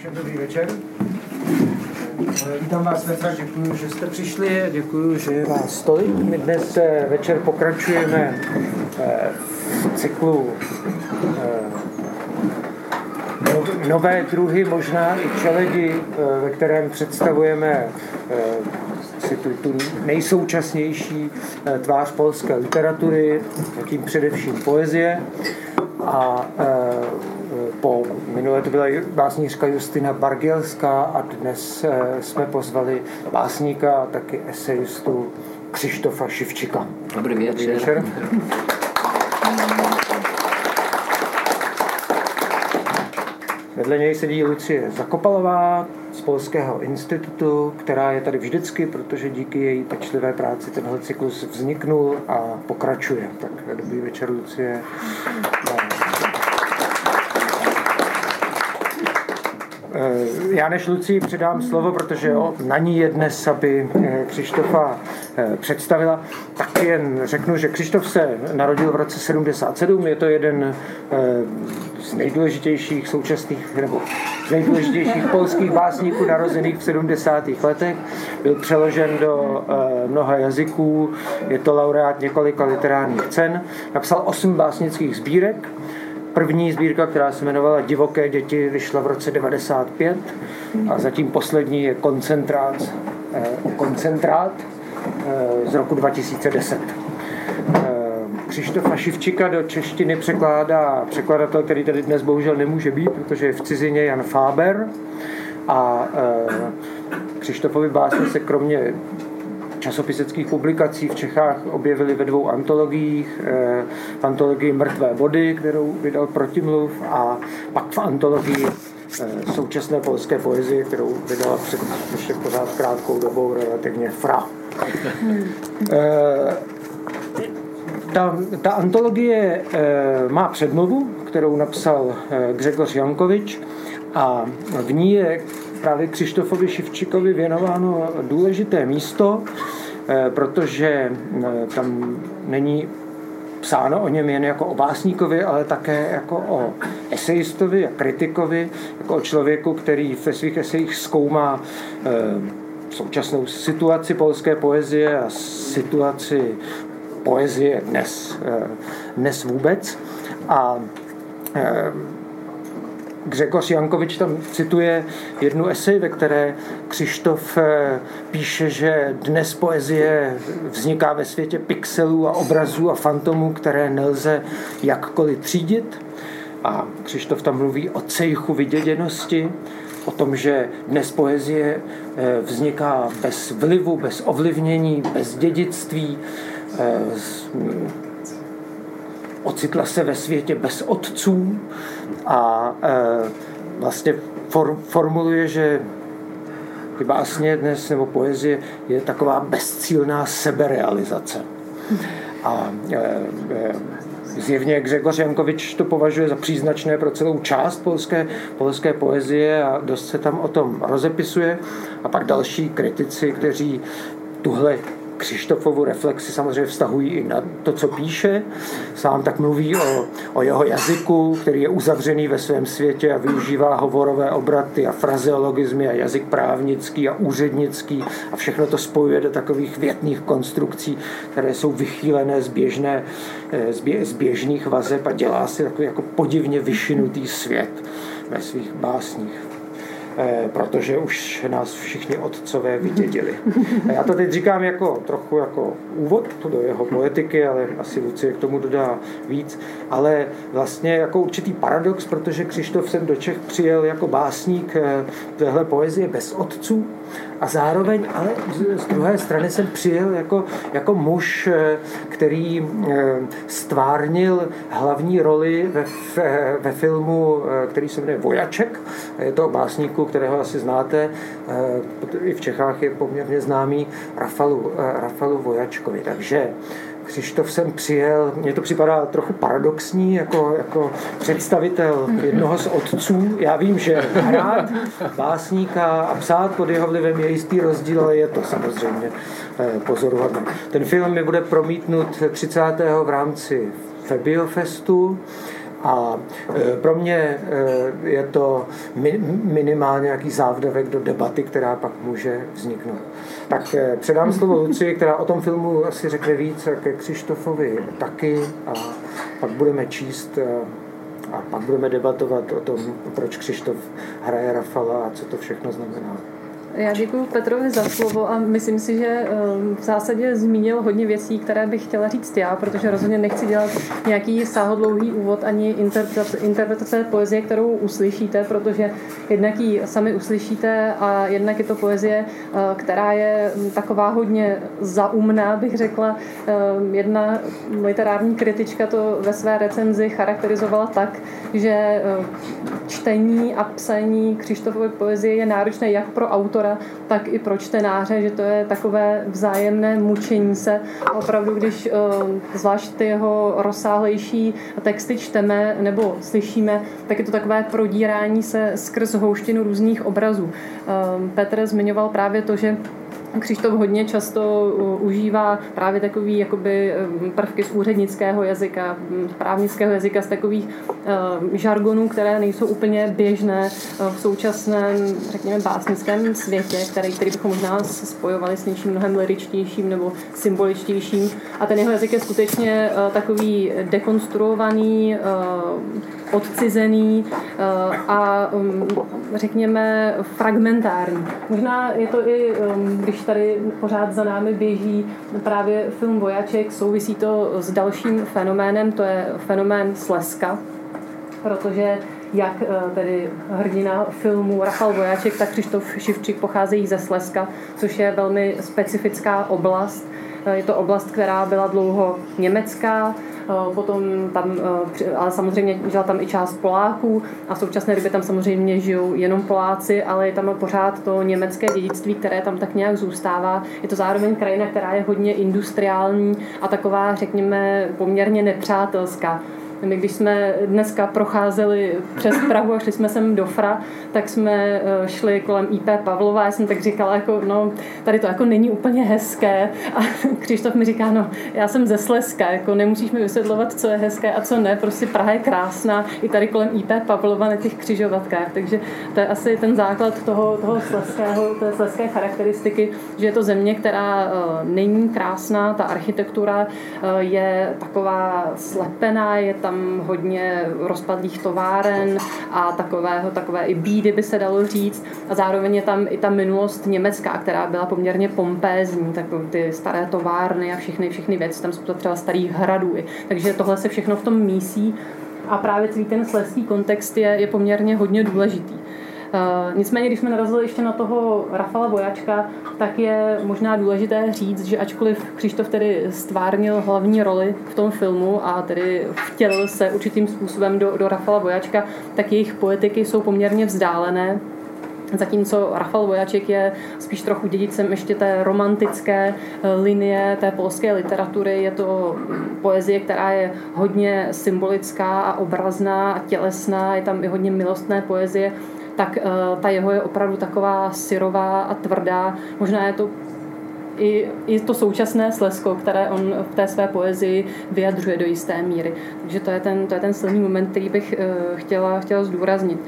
Všem dobrý večer. Vítám vás ve děkuji, že jste přišli, děkuji, že je vás tolik. My dnes eh, večer pokračujeme eh, v cyklu eh, nové druhy, možná i čeledi, ve kterém představujeme si tu, tu nejsoučasnější tvář polské literatury, tím především poezie. A po minulé to byla básnířka Justina Bargelská a dnes eh, jsme pozvali básníka a taky esejistu Křištofa Šivčika. Dobrý večer. Dobrý večer. Vedle něj sedí Lucie Zakopalová z Polského institutu, která je tady vždycky, protože díky její pečlivé práci tenhle cyklus vzniknul a pokračuje. Tak dobrý večer, Lucie. Já než Lucí předám slovo, protože na ní je dnes, aby eh, Křištofa eh, představila, tak jen řeknu, že Křištof se narodil v roce 77, je to jeden z nejdůležitějších současných, nebo z nejdůležitějších polských básníků narozených v 70. letech. Byl přeložen do mnoha jazyků, je to laureát několika literárních cen. Napsal osm básnických sbírek, První sbírka, která se jmenovala Divoké děti, vyšla v roce 95 a zatím poslední je koncentrát, eh, koncentrát eh, z roku 2010. Eh, Křištofa Šivčika do češtiny překládá překladatel, který tady dnes bohužel nemůže být, protože je v cizině Jan Faber. A Křištofovi básně se kromě časopiseckých publikací v Čechách objevily ve dvou antologiích. Eh, v antologii Mrtvé vody, kterou vydal Protimluv a pak v antologii eh, současné polské poezie, kterou vydala před ještě pořád krátkou dobou relativně Fra. Eh, ta, ta antologie má předmluvu, kterou napsal Grzegorz Jankovič a v ní je právě Křištofovi Šivčikovi věnováno důležité místo, eh, protože eh, tam není psáno o něm jen jako o básníkovi, ale také jako o esejistovi a kritikovi, jako o člověku, který ve svých esejích zkoumá eh, současnou situaci polské poezie a situaci poezie dnes, dnes vůbec. A Gřegoř Jankovič tam cituje jednu esej, ve které Křištof eh, píše, že dnes poezie vzniká ve světě pixelů a obrazů a fantomů, které nelze jakkoliv třídit. A Křištof tam mluví o cejchu vyděděnosti, o tom, že dnes poezie eh, vzniká bez vlivu, bez ovlivnění, bez dědictví, eh, ocitla se ve světě bez otců a e, vlastně for, formuluje, že básně dnes nebo poezie je taková bezcílná seberealizace. A e, e, zjevně Grzegorz Jankovič to považuje za příznačné pro celou část polské, polské poezie a dost se tam o tom rozepisuje. A pak další kritici, kteří tuhle Křištofovu reflexy samozřejmě vztahují i na to, co píše. Sám tak mluví o, o jeho jazyku, který je uzavřený ve svém světě a využívá hovorové obraty a frazeologizmy a jazyk právnický a úřednický a všechno to spojuje do takových větných konstrukcí, které jsou vychýlené z, běžné, eh, z běžných vazeb a dělá si takový jako podivně vyšinutý svět ve svých básních. Eh, protože už nás všichni otcové vydědili. A já to teď říkám jako trochu jako úvod do jeho poetiky, ale asi Lucie k tomu dodá víc, ale vlastně jako určitý paradox, protože Křištof sem do Čech přijel jako básník eh, téhle poezie bez otců, a zároveň ale z druhé strany jsem přijel jako, jako muž, eh, který eh, stvárnil hlavní roli ve, ve filmu, eh, který se jmenuje Vojaček. Je to básníku, kterého asi znáte, i v Čechách je poměrně známý Rafalu, Rafalu Vojačkovi. Takže Křištof jsem přijel, mně to připadá trochu paradoxní, jako, jako představitel jednoho z otců. Já vím, že hrát básníka a psát pod jeho vlivem je jistý rozdíl, ale je to samozřejmě eh, pozoruhodné. Ten film mi bude promítnut 30. v rámci Febiofestu A pro mě je to minimálně nějaký závdavek do debaty, která pak může vzniknout. Tak předám slovo Luci, která o tom filmu asi řekne víc, ke Křištofovi taky a pak budeme číst a pak budeme debatovat o tom, proč Křištof hraje Rafala a co to všechno znamená. Já děkuji Petrovi za slovo a myslím si, že ehm, v zásadě zmínil hodně věcí, které bych chtěla říct já, protože rozhodně nechci dělat nějaký sáhodlouhý úvod ani interpretace, interpretace poezie, kterou uslyšíte, protože jednak ji sami uslyšíte a jednak je to poezie, eh, která je hm, taková hodně zaumná, bych řekla. Ehm, jedna literární kritička to ve své recenzi charakterizovala tak, že eh, čtení a psaní Křištofové poezie je náročné jak pro autora, autora, tak i pro čtenáře, že to je takové vzájemné mučení se. Opravdu, když eh, zvlášť ty jeho rozsáhlejší texty čteme nebo slyšíme, tak je to takové prodírání se skrz houštinu různých obrazů. Eh, Petr zmiňoval právě to, že Křištof hodně často užívá právě takový jakoby prvky z úřednického jazyka, právnického jazyka, z takových uh, žargonů, které nejsou úplně běžné v současném, řekněme, básnickém světě, který, který bychom možná spojovali s něčím mnohem liričtějším nebo symboličtějším. A ten jeho jazyk je skutečně takový dekonstruovaný, odcizený eh, a um, řekněme fragmentární. Možná je to i, um, když tady pořád za námi běží právě film Vojaček, souvisí to s dalším fenoménem, to je fenomén Sleska, protože jak eh, tedy hrdina filmu Rafal Vojáček, tak Krištof Šivčík pocházejí ze Sleska, což je velmi specifická oblast. Eh, je to oblast, která byla dlouho německá, Eh, potom tam, eh, ale samozřejmě žila tam i část Poláků a v současné době tam samozřejmě žijou jenom Poláci, ale je tam pořád to německé dědictví, které tam tak nějak zůstává. Je to zároveň krajina, která je hodně industriální a taková, řekněme, poměrně nepřátelská. My když jsme dneska procházeli přes Prahu a šli jsme sem do Fra, tak jsme eh, šli kolem IP Pavlova. Já jsem tak říkala, jako, no, tady to jako není úplně hezké. A Křištof mi říká, no, já jsem ze Slezska, jako nemusíš mi vysvětlovat, co je hezké a co ne. Prostě Praha je krásná i tady kolem IP Pavlova na těch křižovatkách. Takže to je asi ten základ toho, toho slezského, té slezské charakteristiky, že je to země, která uh, není krásná, ta architektura uh, je taková slepená, je tam tam hodně rozpadlých továren a takového, takové i bídy by se dalo říct. A zároveň je tam i ta minulost německá, která byla poměrně pompézní, tak ty staré továrny a všechny, všechny věci, tam jsou to třeba starých hradů. Takže tohle se všechno v tom mísí a právě celý ten sleský kontext je, je poměrně hodně důležitý. Uh, nicméně, když jsme narazili ještě na toho Rafala Bojačka, tak je možná důležité říct, že ačkoliv Křištof tedy stvárnil hlavní roli v tom filmu a tedy vtělil se určitým způsobem do, do Rafala Bojačka, tak jejich poetiky jsou poměrně vzdálené Zatímco Rafal Vojaček je spíš trochu dědicem ještě té romantické eh, linie té polské literatury. Je to poezie, která je hodně symbolická a obrazná a tělesná. Je tam i hodně milostné poezie tak eh, ta jeho je opravdu taková syrová a tvrdá. Možná je to i, i to současné slesko, které on v té své poezii vyjadřuje do jisté míry. Takže to je ten, to je ten silný moment, který bych eh, chtěla, chtěla zdůraznit.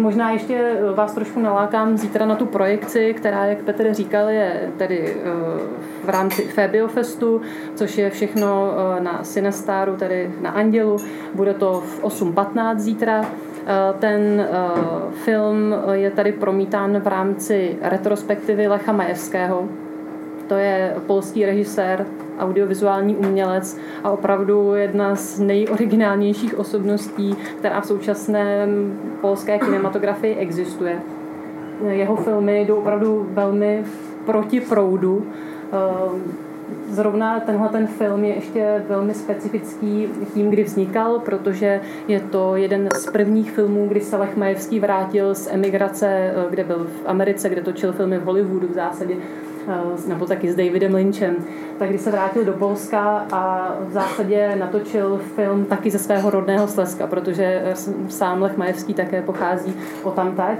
Možná ještě vás trošku nalákám zítra na tu projekci, která, jak Petr říkal, je tedy eh, v rámci Febiofestu, což je všechno na Sinestaru, tedy na Andělu. Bude to v 8.15 zítra. Eh, ten eh, film je tady promítán v rámci retrospektivy Lecha Majevského. To je polský režisér, audiovizuální umělec a opravdu jedna z nejoriginálnějších osobností, která v současné polské kinematografii existuje. Jeho filmy jdou opravdu velmi proti proudu eh, Zrovna tenhle ten film je ještě velmi specifický tím, kdy vznikal, protože je to jeden z prvních filmů, kdy se Lech Majevský vrátil z emigrace, eh, kde byl v Americe, kde točil filmy v Hollywoodu v zásadě, eh, nebo taky s Davidem Lynchem, tak když se vrátil do Polska a v zásadě natočil film taky ze svého rodného Slezska, protože sám Lech Majevský také pochází o tamtať.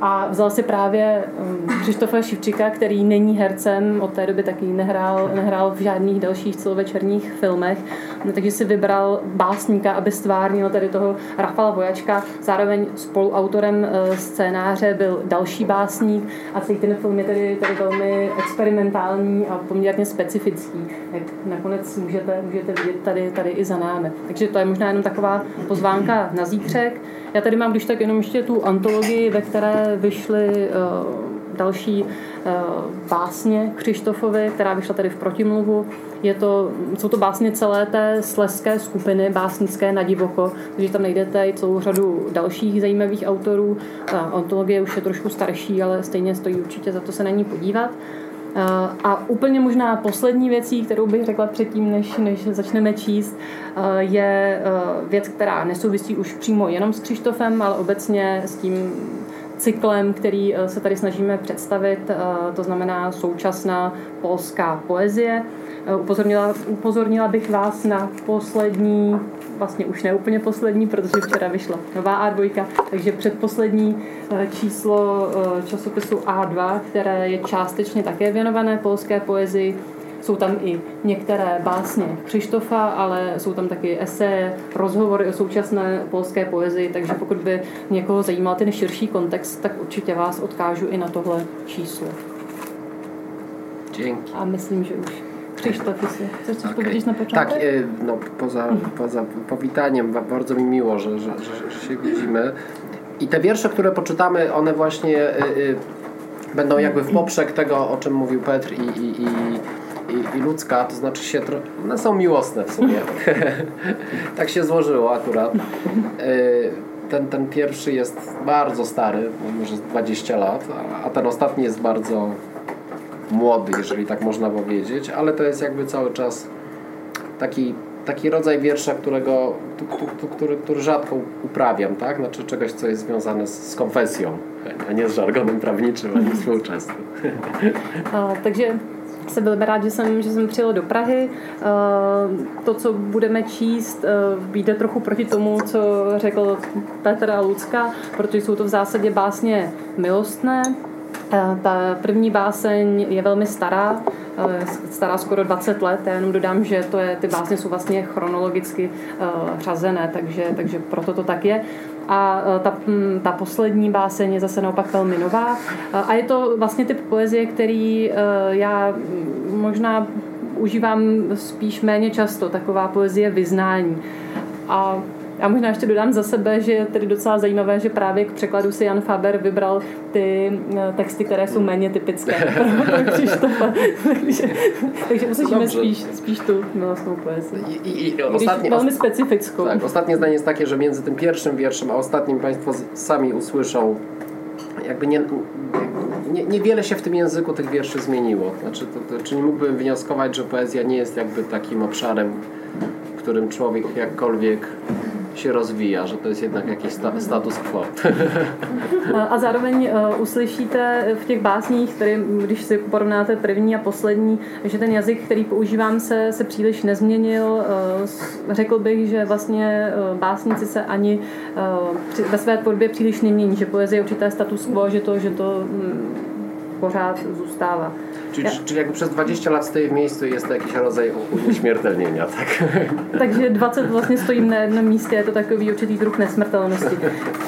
A vzal si právě um, Krištofa Šivčika, který není hercem, od té doby taky nehrál, nehrál v žádných dalších celovečerních filmech, no, takže si vybral básníka, aby stvárnil tady toho Rafala Vojačka. Zároveň spoluautorem uh, scénáře byl další básník a celý ten film je tedy, tedy velmi experimentální a poměrně specifický, jak nakonec můžete, můžete vidět tady, tady i za námi. Takže to je možná jenom taková pozvánka na zítřek. Já tady mám když tak jenom ještě tu antologii, ve které vyšly uh, další uh, básně Křištofovi, která vyšla tady v protimluvu. Je to, jsou to básně celé té sleské skupiny básnické na divoko, takže tam najdete i celou řadu dalších zajímavých autorů. Ta antologie už je trošku starší, ale stejně stojí určitě za to se na ní podívat. Eh, a úplně možná poslední věcí, kterou bych řekla předtím, než, než začneme číst, eh, je eh, věc, která nesouvisí už přímo jenom s Křištofem, ale obecně s tím cyklem, který se tady snažíme představit, to znamená současná polská poezie. Upozornila, upozornila bych vás na poslední vlastně už ne úplně poslední, protože včera vyšla nová A2, takže předposlední eh, číslo eh, časopisu A2, které je částečně také věnované polské poezii. Jsou tam i některé básně Křištofa, ale jsou tam taky eseje, rozhovory o současné polské poezii, takže pokud by někoho zajímal ten širší kontext, tak určitě vás odkážu i na tohle číslo. Dzięki. A myslím, že už Krzysztof, chcesz coś okay. powiedzieć na początek? Tak, e, no, poza, poza powitaniem bardzo mi miło, że, że, że, że się widzimy. I te wiersze, które poczytamy, one właśnie y, y, będą jakby w poprzek tego, o czym mówił Petr i, i, i, i, i ludzka, to znaczy się, one są miłosne w sumie. tak się złożyło akurat. Ten, ten pierwszy jest bardzo stary, może 20 lat, a ten ostatni jest bardzo młody, jeżeli tak można powiedzieć, ale to jest jakby cały czas taki, taki rodzaj wiersza, którego, który, który rzadko uprawiam, tak? Znaczy czegoś, co jest związane z, z konfesją, a nie z żargonem prawniczym, ani współczesnym. Takže jsem velmi rád, že jsem, že jsem přijel do Prahy. To, co budeme číst, jde trochu proti tomu, co řekl Petr a Lucka, protože jsou to v zásadě básně milostné, ta první báseň je velmi stará, eh, stará skoro 20 let. Já jenom dodám, že to je, ty básně jsou vlastně chronologicky eh, řazené, takže, takže proto to tak je. A ta, hm, ta poslední báseň je zase naopak velmi nová. A je to vlastně typ poezie, který já možná užívám spíš méně často, taková poezie vyznání. A já možná ještě dodám za sebe, že je tedy docela zajímavé, že právě k překladu si Jan Faber vybral ty eh, texty, které jsou méně typické pro, Křištofa. takže, takže uslyšíme spíš, spíš tu milostnou poezji. I, i, ostatnie, velmi specifickou. Tak, ostatnie zdanie jest takie, że między tym pierwszym wierszem a ostatnim Państwo sami usłyszą jakby nie, nie, niewiele się w tym języku tych wierszy zmieniło. Znaczy, to, to, czyli mógłbym wnioskować, że poezja nie jest jakby takim obszarem, którym człowiek jakkolwiek się rozwija, že to je jednak jaký status quo. a zároveň uh, uslyšíte v těch básních, který, když si porovnáte první a poslední, že ten jazyk, který používám, se, se příliš nezměnil. Uh, řekl bych, že vlastně uh, básníci se ani ve své tvorbě příliš nemění, že poezie je určité status quo, že to, že to um, pořád zůstává. Czyli, ja. czyli przez 20 lat stojí v miejscu i jest to jakiś rodzaj unieśmiertelnienia, tak? Takže 20 vlastně stojím na jednom místě, je to takový určitý druh nesmrtelnosti.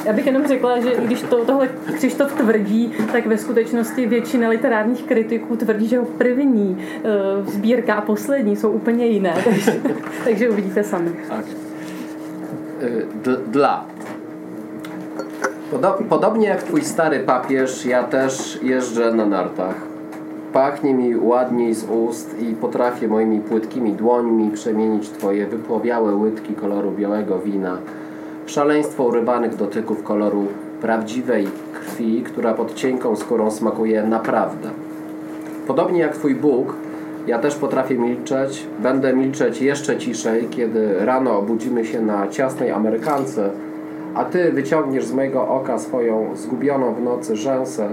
Já bych jenom řekla, že i když to, tohle Křištof tvrdí, tak ve skutečnosti většina literárních kritiků tvrdí, že ho první uh, sbírka a poslední jsou úplně jiné, takže, takže uvidíte sami. Tak. Dla. Podobnie jak twój stary papież, ja też jeżdżę na nartach. Pachnie mi ładniej z ust i potrafię moimi płytkimi dłońmi przemienić Twoje wypłowiałe łydki koloru białego wina w szaleństwo urywanych dotyków koloru prawdziwej krwi, która pod cienką skórą smakuje naprawdę. Podobnie jak Twój Bóg, ja też potrafię milczeć. Będę milczeć jeszcze ciszej, kiedy rano obudzimy się na ciasnej Amerykance, a Ty wyciągniesz z mojego oka swoją zgubioną w nocy rzęsę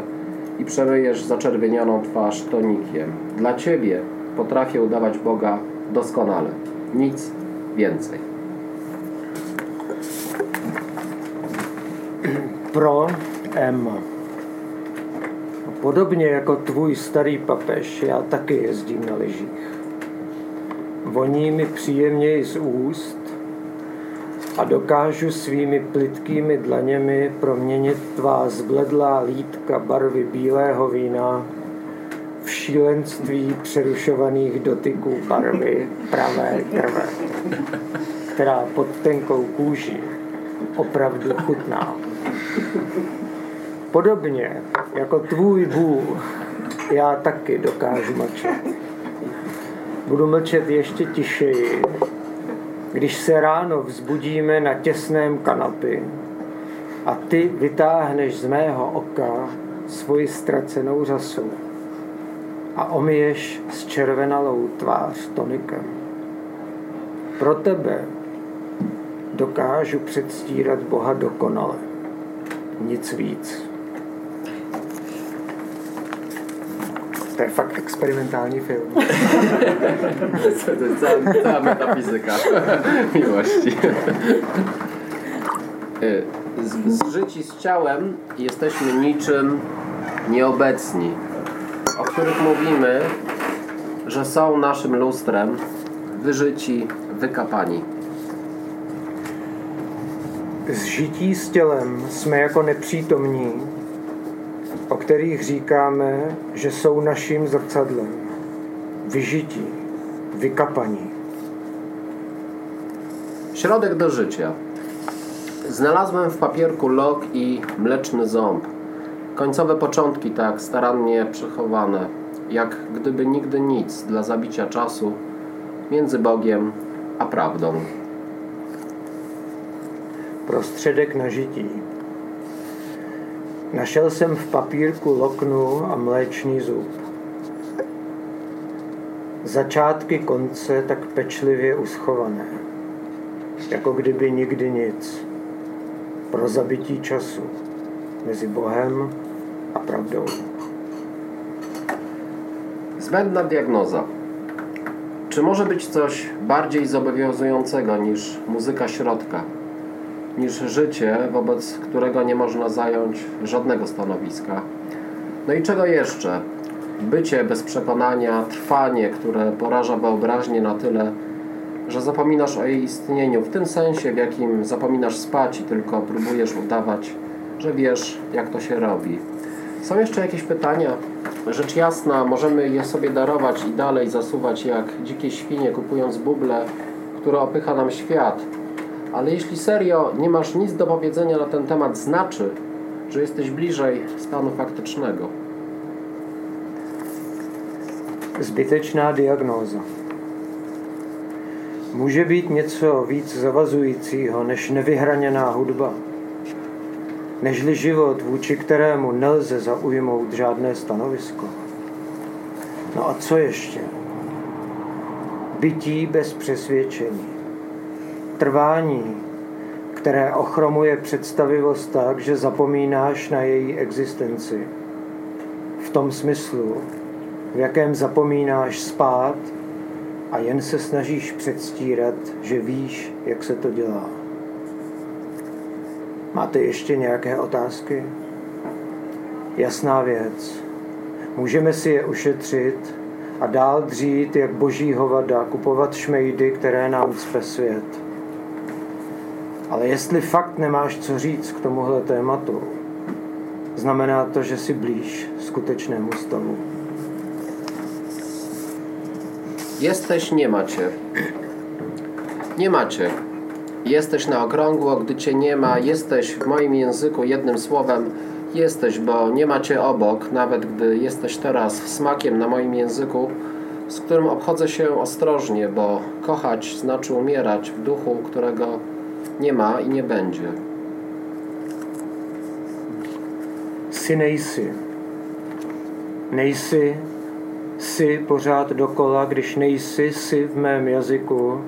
i przemyjesz zaczerwienioną twarz tonikiem. Dla Ciebie potrafię udawać Boga doskonale. Nic więcej. Pro Emma. Podobně jako tvůj starý papež, já taky jezdím na lyžích. Voní mi příjemněji z úst a dokážu svými plitkými dlaněmi proměnit tvá zbledlá lítka barvy bílého vína v šílenství přerušovaných dotyků barvy pravé krve, která pod tenkou kůži opravdu chutná. Podobně jako tvůj Bůh, já taky dokážu mlčet. Budu mlčet ještě tišeji, když se ráno vzbudíme na těsném kanapy a ty vytáhneš z mého oka svoji ztracenou řasu a omiješ s červenalou tvář tonikem. Pro tebe dokážu předstírat Boha dokonale. Nic víc. To je fakt experimentální film. celá metafyzyka miłości. Z, z życi z ciałem jesteśmy niczym nieobecni, o których mówimy, że są naszym lustrem, wyżyci, wykapani. Z žití s tělem jsme jako nepřítomní, o kterých říkáme, že jsou naším zrcadlem. Vyžití, vykapaní. Środek do życia. Znalazłem w papierku lok i mleczny ząb. Końcowe początki tak starannie przechowane, jak gdyby nigdy nic dla zabicia czasu między Bogiem a prawdą. Prostředek na žití. Našel jsem v papírku loknu a mléčný zub. Začátky konce tak pečlivě uschované, jako kdyby nikdy nic. Pro zabití času mezi Bohem a pravdou. Zbędna diagnoza. Czy może być coś bardziej zobowiązującego niż muzyka środka? Niż życie, wobec którego nie można zająć żadnego stanowiska? No i czego jeszcze? Bycie bez przekonania, trwanie, które poraża wyobraźnię na tyle, że zapominasz o jej istnieniu w tym sensie, w jakim zapominasz spać i tylko próbujesz udawać, że wiesz, jak to się robi. Są jeszcze jakieś pytania? Rzecz jasna, możemy je sobie darować i dalej zasuwać jak dzikie świnie, kupując buble, które opycha nam świat. Ale jeśli serio nie masz nic do powiedzenia na ten temat, znaczy, że jesteś bliżej stanu faktycznego. Zbytečná diagnóza. Může být něco víc zavazujícího než nevyhraněná hudba, nežli život, vůči kterému nelze zaujmout žádné stanovisko. No a co ještě? Bytí bez přesvědčení. Trvání, které ochromuje představivost tak, že zapomínáš na její existenci. V tom smyslu, v jakém zapomínáš spát a jen se snažíš předstírat, že víš, jak se to dělá. Máte ještě nějaké otázky? Jasná věc. Můžeme si je ušetřit a dál dřít jak boží hovada, kupovat šmejdy, které nám cpe svět. Ale jestli fakt nemáš co říct k tomuhle tématu, znamená to, že si blíž skutečnému stavu. Jesteś, nie macie. Nie macie. Jesteś na okrągło, gdy cię nie ma. Jesteś w moim języku jednym słowem. Jesteś, bo nie macie obok, nawet gdy jesteś teraz smakiem na moim języku, z którym obchodzę się ostrożnie, bo kochać znaczy umierać w duchu, którego nie ma i nie będzie. Jsi nejsi. Nejsi, jsi pořád dokola, když nejsi, jsi v mém jazyku.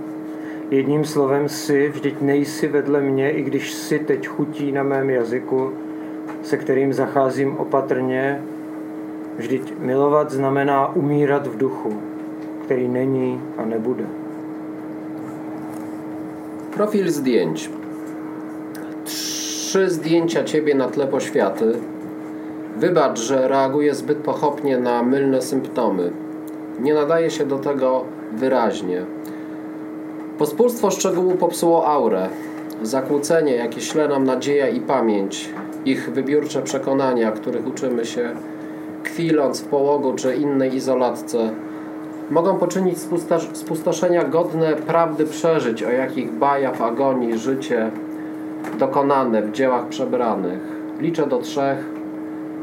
Jedním slovem jsi, vždyť nejsi vedle mě, i když jsi teď chutí na mém jazyku, se kterým zacházím opatrně. Vždyť milovat znamená umírat v duchu, který není a nebude. Profil zdjęć. Trzy zdjęcia ciebie na tle poświaty. Wybacz, że reaguję zbyt pochopnie na mylne symptomy. Nie nadaje się do tego wyraźnie. Pospólstwo szczegółu popsuło aurę. Zakłócenie, jakie śle nam nadzieja i pamięć, ich wybiórcze przekonania, których uczymy się, kwiląc w połogu czy innej izolatce, mogą poczynić spustoszenia godne prawdy przeżyć, o jakich baja w agonii życie dokonane w dziełach przebranych. Liczę do trzech.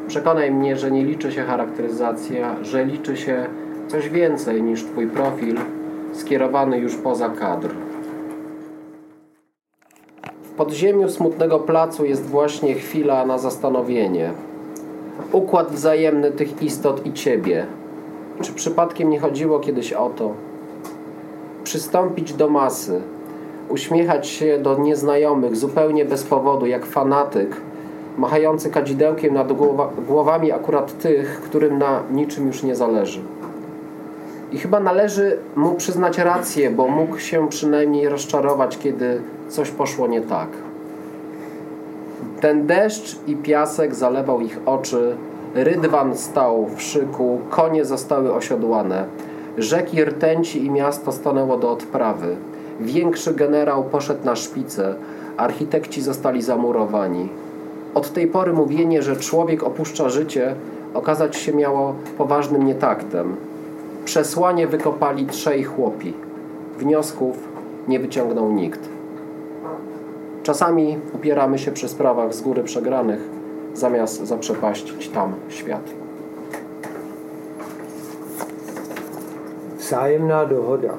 Przekonaj mnie, że nie liczy się charakteryzacja, że liczy się coś więcej niż Twój profil skierowany już poza kadr. W podziemiu smutnego placu jest właśnie chwila na zastanowienie. Układ wzajemny tych istot i Ciebie. Czy przypadkiem nie chodziło kiedyś o to? Przystąpić do masy, uśmiechać się do nieznajomych zupełnie bez powodu, jak fanatyk, machający kadzidełkiem nad głowa, głowami akurat tych, którym na niczym już nie zależy. I chyba należy mu przyznać rację, bo mógł się przynajmniej rozczarować, kiedy coś poszło nie tak. Ten deszcz i piasek zalewał ich oczy, rydwan stał w szyku, konie zostały osiodłane, rzeki rtęci i miasto stanęło do odprawy. Większy generał poszedł na szpicę, architekci zostali zamurowani. Od tej pory mówienie, że człowiek opuszcza życie, okazać się miało poważnym nietaktem. Przesłanie wykopali trzej chłopi. Wniosków nie wyciągnął nikt. Czasami upieramy się przy sprawach z góry przegranych, zamiast zaprzepaścić tam świat. Vzájemná dohoda.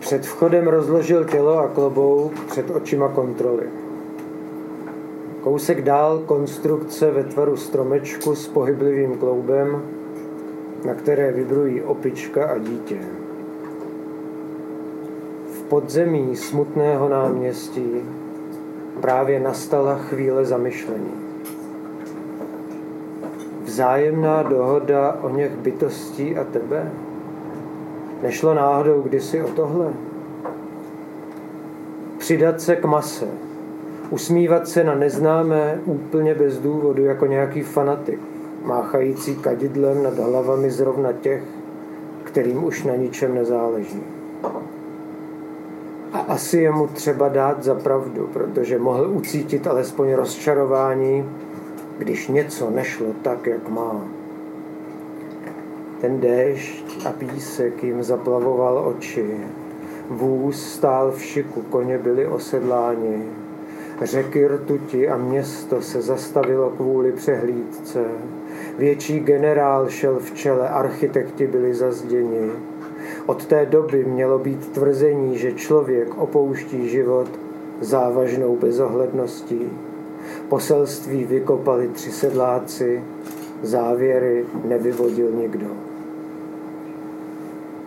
Před vchodem rozložil tělo a klobouk před očima kontroly. Kousek dál konstrukce ve tvaru stromečku s pohyblivým kloubem, na které vybrují opička a dítě. V podzemí smutného náměstí právě nastala chvíle zamyšlení. Vzájemná dohoda o něch bytostí a tebe? Nešlo náhodou kdysi o tohle? Přidat se k mase, usmívat se na neznámé úplně bez důvodu jako nějaký fanatik, máchající kadidlem nad hlavami zrovna těch, kterým už na ničem nezáleží. A asi je mu třeba dát za pravdu, protože mohl ucítit alespoň rozčarování, když něco nešlo tak, jak má. Ten déšť a písek jim zaplavoval oči. Vůz stál v šiku, koně byli osedláni. Řeky rtuti a město se zastavilo kvůli přehlídce. Větší generál šel v čele, architekti byli zazděni. Od té doby mělo být tvrzení, že člověk opouští život závažnou bezohledností. Poselství vykopali tři sedláci, závěry nevyvodil nikdo.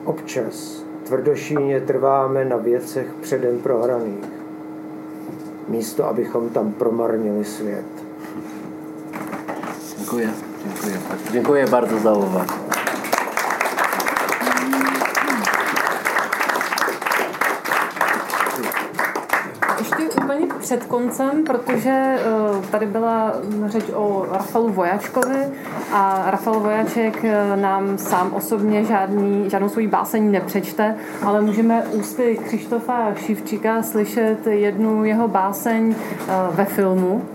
Občas tvrdošíně trváme na věcech předem prohraných, místo abychom tam promarnili svět. Dziękuję. Dziękuję. Dziękuję bardzo za uwagę. Před koncem, protože eh, tady byla řeč o Rafalu Vojačkovi a Rafal Vojaček eh, nám sám osobně žádný, žádnou svůj báseň nepřečte, ale můžeme ústy Křištofa Šivčíka slyšet jednu jeho báseň eh, ve filmu.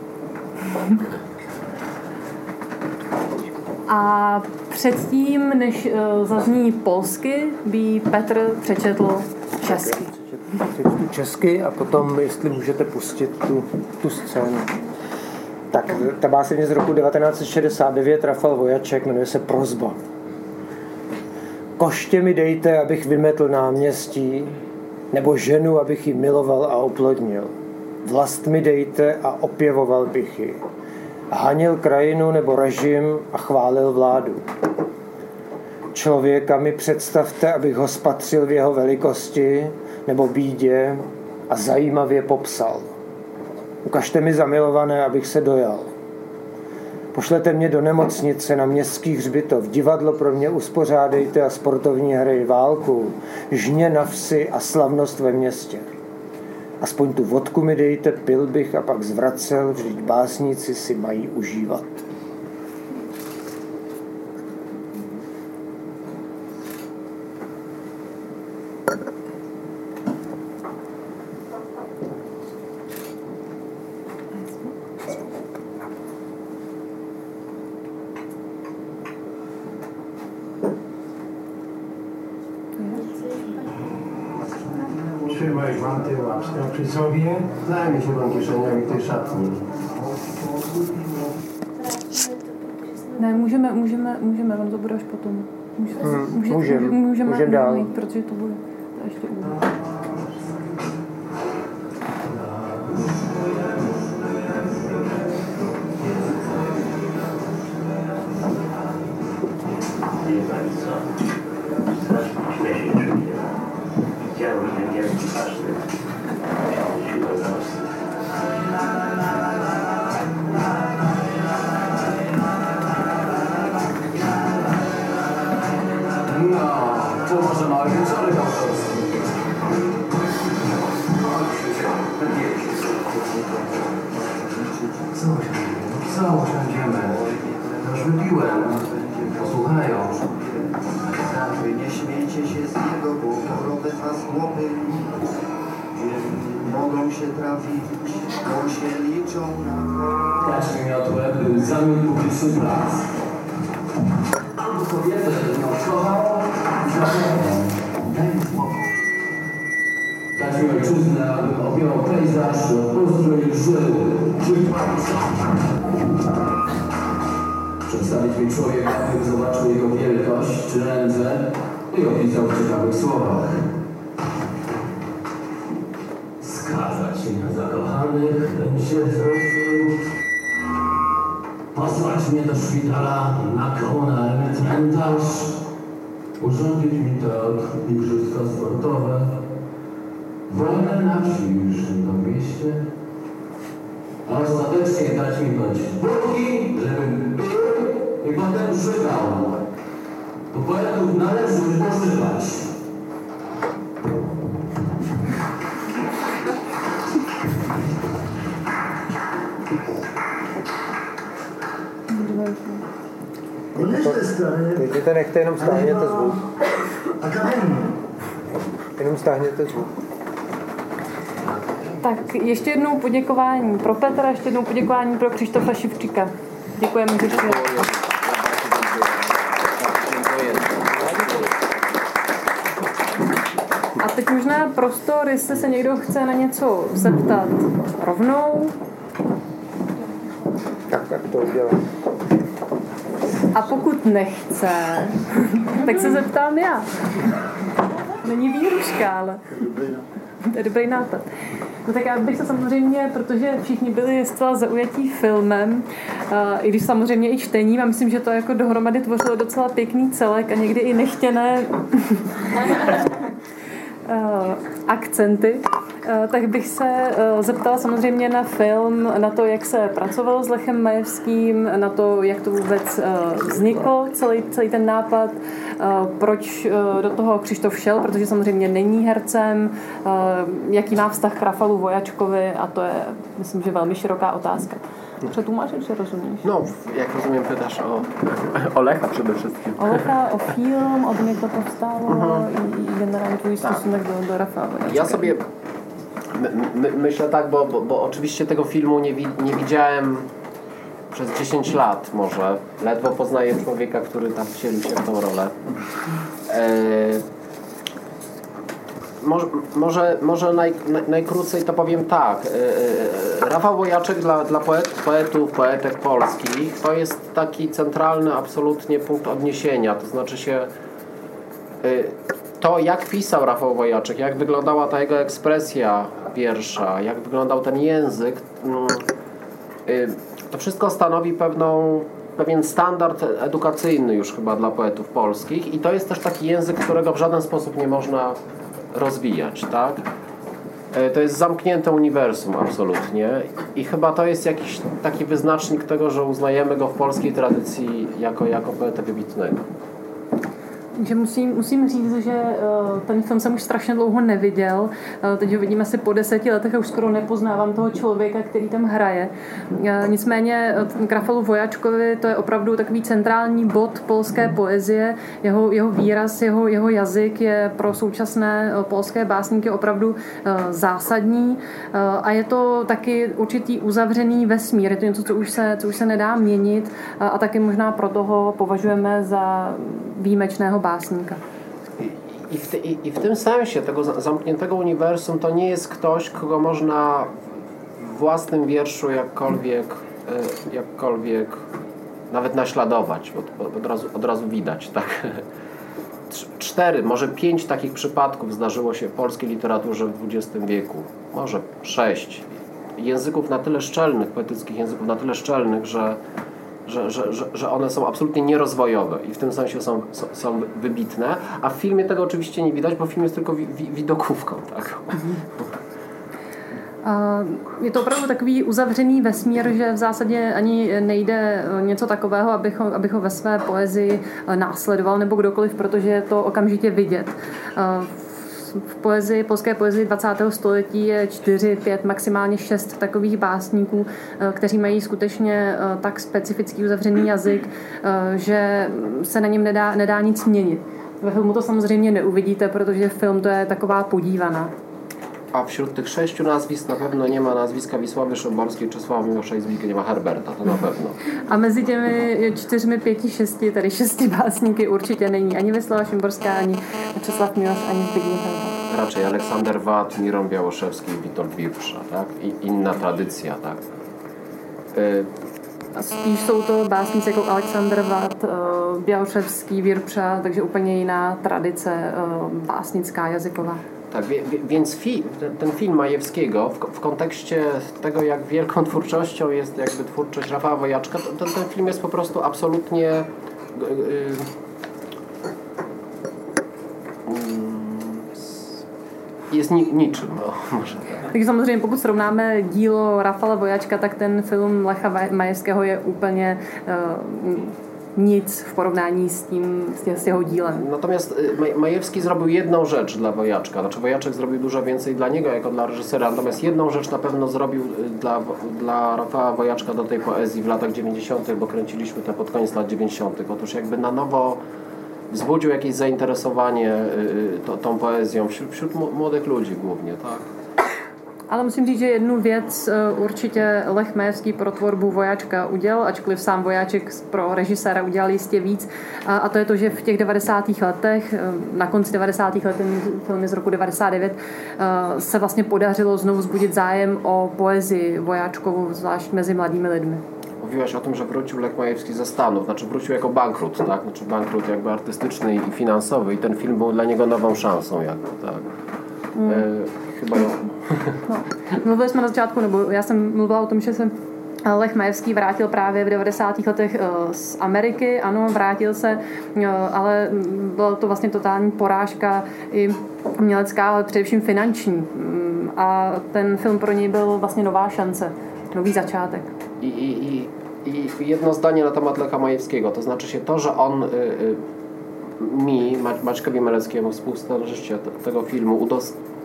A předtím, než zazní polsky, by Petr přečetl česky přečtu česky a potom, jestli můžete pustit tu, tu scénu. Tak, ta je z roku 1969, Rafal Vojaček, jmenuje se Prozba. Koště mi dejte, abych vymetl náměstí, nebo ženu, abych ji miloval a oplodnil. Vlast mi dejte a opěvoval bych ji. Hanil krajinu nebo režim a chválil vládu. Člověka mi představte, abych ho spatřil v jeho velikosti, nebo bídě a zajímavě popsal. Ukažte mi zamilované, abych se dojal. Pošlete mě do nemocnice na městský hřbitov, divadlo pro mě uspořádejte a sportovní hry, válku, žně na vsi a slavnost ve městě. Aspoň tu vodku mi dejte, pil bych a pak zvracel, vždyť básníci si mají užívat. Sobie. Zajmie się pan kieszeniami tej szatni. Ne, můžeme, můžeme, můžeme, on to bude až potom. Můžeme, hmm, můžeme, můžeme, můžeme, můžeme dál. Jít, protože to bude hasłopy y, mogą się trafić, bo się liczą na to. Traci miotłe był zamiot publiczny prac. Kobietę ją kochał, daj mi spokój. Dać mi ojczyznę, abym objął pejzaż, rozbroił żył, żył Przedstawić mi człowieka, abym zobaczył jego wielkość, czy ręce i opisał w ciekawych słowach. rannych się posłać mnie do szpitala na komunalny cmentarz, urządzić mi teatr, igrzyska sportowe, wolne na wsi już do mieście, a ostatecznie dać mi bądź buki, żebym był i potem szukał. Bo poetów należy pożywać. Úvod. Klidněte, nechte, jenom stáhněte zvuk. Jenom stáhněte zvuk. Tak ještě jednou poděkování pro Petra, ještě jednou poděkování pro Křištofa Šivčíka. Děkujeme, že A teď možná prostor, jestli se někdo chce na něco zeptat rovnou. Tak, tak to udělám. A pokud nechce, tak se zeptám já. Není výruška, ale to je dobrý nápad. No tak já bych se samozřejmě, protože všichni byli zcela zaujatí filmem, i když samozřejmě i čtením, a myslím, že to jako dohromady tvořilo docela pěkný celek a někdy i nechtěné akcenty, Eh, tak bych se eh, zeptala samozřejmě na film, na to, jak se pracovalo s Lechem Majevským, na to, jak to vůbec eh, vznikl, celý, celý ten nápad, proč do toho Křištof šel, protože samozřejmě není hercem, jaký má vztah k Rafalu Vojačkovi a to je, myslím, že velmi široká otázka. Przetłumaczyć, czy rozumiesz? No, jak rozumiem, pytasz o, o Lecha przede wszystkim. O Lecha, o film, o tym, jak to powstało mhm. i, i generalnie twój tak. stosunek do, do Rafała. Ja sobie My, my, myślę tak, bo, bo, bo, oczywiście tego filmu nie, nie widziałem przez 10 lat może. Ledwo poznaję człowieka, który tam wcielił się w tą rolę. E, może, może, może naj, najkrócej to powiem tak. E, Rafał Wojaczek dla, dla poet, poetów, poetek polskich to jest taki centralny absolutnie punkt odniesienia. To znaczy się e, to, jak pisał Rafał Wojaczek, jak wyglądała ta jego ekspresja pierwsza, jak wyglądał ten język, mm, y, to wszystko stanowi pewną, pewien standard edukacyjny już chyba dla poetów polskich i to jest też taki język, którego w żaden sposób nie można rozwijać, tak? Y, to jest zamknięte uniwersum absolutnie i chyba to jest jakiś taki wyznacznik tego, że uznajemy go w polskiej tradycji jako, jako poetę wybitnego. Že musím, musím říct, že eh, ten film jsem už strašně dlouho neviděl. Eh, teď ho vidím asi po deseti letech a už skoro nepoznávám toho člověka, který tam hraje. Eh, nicméně Krafalu Vojačkovi to je opravdu takový centrální bod polské poezie. Jeho, jeho výraz, jeho, jeho jazyk je pro současné polské básníky opravdu zásadní a je to taky určitý uzavřený vesmír. Je to něco, co už se, co už se nedá měnit a taky možná pro toho považujeme za výjimečného básníka. I w, i, I w tym sensie tego zamkniętego uniwersum to nie jest ktoś, kogo można w własnym wierszu jakkolwiek, e, jakkolwiek nawet naśladować, bo od razu, od razu widać, tak? Cztery, może pięć takich przypadków zdarzyło się w polskiej literaturze w XX wieku. Może sześć. Języków na tyle szczelnych, poetyckich języków na tyle szczelnych, że że, że, że, one są absolutnie nierozwojowe i w tym sensie są, są, są wybitne, a w filmie tego oczywiście nie widać, bo film jest tylko wi, wi, widokówką. Tak? Je to opravdu takový uzavřený vesmír, že v zásadě ani nejde něco takového, abych ho, abych ho ve své poezii následoval nebo kdokoliv, protože je to okamžitě vidět v poezii, polské poezii 20. století je 4, 5, maximálně 6 takových básníků, eh, kteří mají skutečně eh, tak specifický uzavřený jazyk, eh, že se na něm nedá, nedá nic měnit. Ve filmu to samozřejmě neuvidíte, protože film to je taková podívaná. A wśród tych sześciu nazwisk na pewno nie ma nazwiska Wisławy Szymborskiej czy Sława Miłosza Izbíka, nie ma Herberta, to na pewno. A mezi těmi čtyřmi, pěti, šesti, tedy šesti básníky určitě není ani Wisława Szymborská, ani Czesław Miłosz, ani Zbigniew. Raczej Aleksander Wat, Miron Białoszewski i Witold Wirpsza, tak? I inna tradycja, tak? Y a spíš jsou to básníci jako Alexander Watt, eh, Białoszewski, Wirpsza, takže úplně jiná tradice eh, básnická, jazyková. Tak, więc fi, ten film Majewskiego w, kontekście tego, jak wielką twórczością jest jakby twórczość Rafała Wojaczka, to, ten film jest po prostu absolutnie yy, jest ni, niczym. No, może. Takže samozřejmě pokud srovnáme dílo Rafala Vojačka, tak ten film Lecha Majevského je úplně uh, nic w porównaniu z tym, z jego dílem. Natomiast y, Majewski zrobił jedną rzecz dla Wojaczka. Znaczy Wojaczek zrobił dużo więcej dla niego jako dla reżysera, natomiast jedną rzecz na pewno zrobił y, dla, dla Rafała Wojaczka do tej poezji w latach 90., bo kręciliśmy to pod koniec lat 90. Otóż jakby na nowo wzbudził jakieś zainteresowanie y, tą poezją wśród, wśród młodych ludzi głównie, tak? Ale musím říct, že jednu věc eh, určitě Lech Majevský pro tvorbu Vojáčka udělal, ačkoliv sám Vojáček pro režiséra udělal jistě víc. A to je to, že v těch 90. letech, eh, na konci 90. let, filmy z roku 99, eh, se vlastně podařilo znovu zbudit zájem o poezii Vojáčkovou, zvlášť mezi mladými lidmi. Mówiłaś o tym, że wrócił Lech Majewski ze Stanów, znaczy wrócił jako bankrut, tak? Znaczy bankrut jakby artystyczny i finansowy i ten film był dla niego nową szansą jakby, tak? Mm. E, chyba ją... No. Mluvili jsme na začátku, nebo já jsem mluvila o tom, že se Lech Majevský vrátil právě v 90. letech eh, z Ameriky, ano, vrátil se, eh, ale byla to vlastně totální porážka i umělecká, ale především finanční. Mm, a ten film pro něj byl vlastně nová šance, nový začátek. I, i, i jedno zdanie na temat Lecha Majewskiego, to znaczy się to, że on y, y, mi, Maćkowi Meleckiemu, współscenarzyście tego filmu,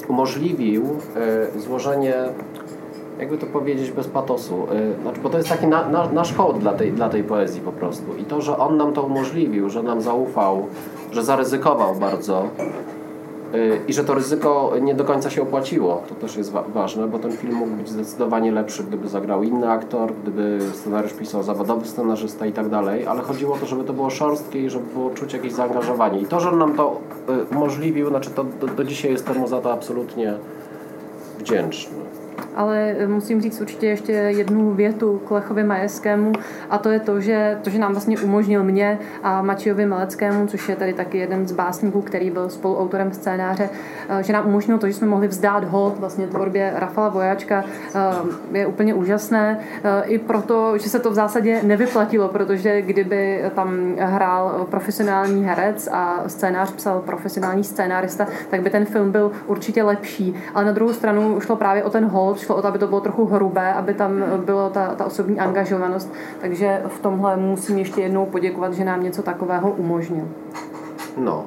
umożliwił y, złożenie jakby to powiedzieć bez patosu, znaczy, bo to jest taki na, na, nasz hołd dla tej, dla tej poezji po prostu. I to, że on nam to umożliwił, że nam zaufał, że zaryzykował bardzo i że to ryzyko nie do końca się opłaciło. To też jest wa ważne, bo ten film mógł być zdecydowanie lepszy, gdyby zagrał inny aktor, gdyby scenariusz pisał zawodowy scenarzysta i tak dalej, ale chodziło o to, żeby to było szorstkie i żeby było czuć jakieś zaangażowanie. I to, że on nam to umożliwił, znaczy to do, do dzisiaj jestem mu za to absolutnie wdzięczny. Ale musím říct určitě ještě jednu větu k Lechovi Majeskému a to je to, že, to, že nám vlastně umožnil mě a Mačiovi Maleckému, což je tady taky jeden z básníků, který byl spoluautorem scénáře, eh, že nám umožnilo to, že jsme mohli vzdát hold vlastně tvorbě Rafala Vojačka, eh, je úplně úžasné. Eh, I proto, že se to v zásadě nevyplatilo, protože kdyby tam hrál profesionální herec a scénář psal profesionální scénárista, tak by ten film byl určitě lepší. Ale na druhou stranu šlo právě o ten hold, šlo o to, aby to bylo trochu hrubé, aby tam byla ta, ta osobní angažovanost. Takže v tomhle musím ještě jednou poděkovat, že nám něco takového umožnil. No.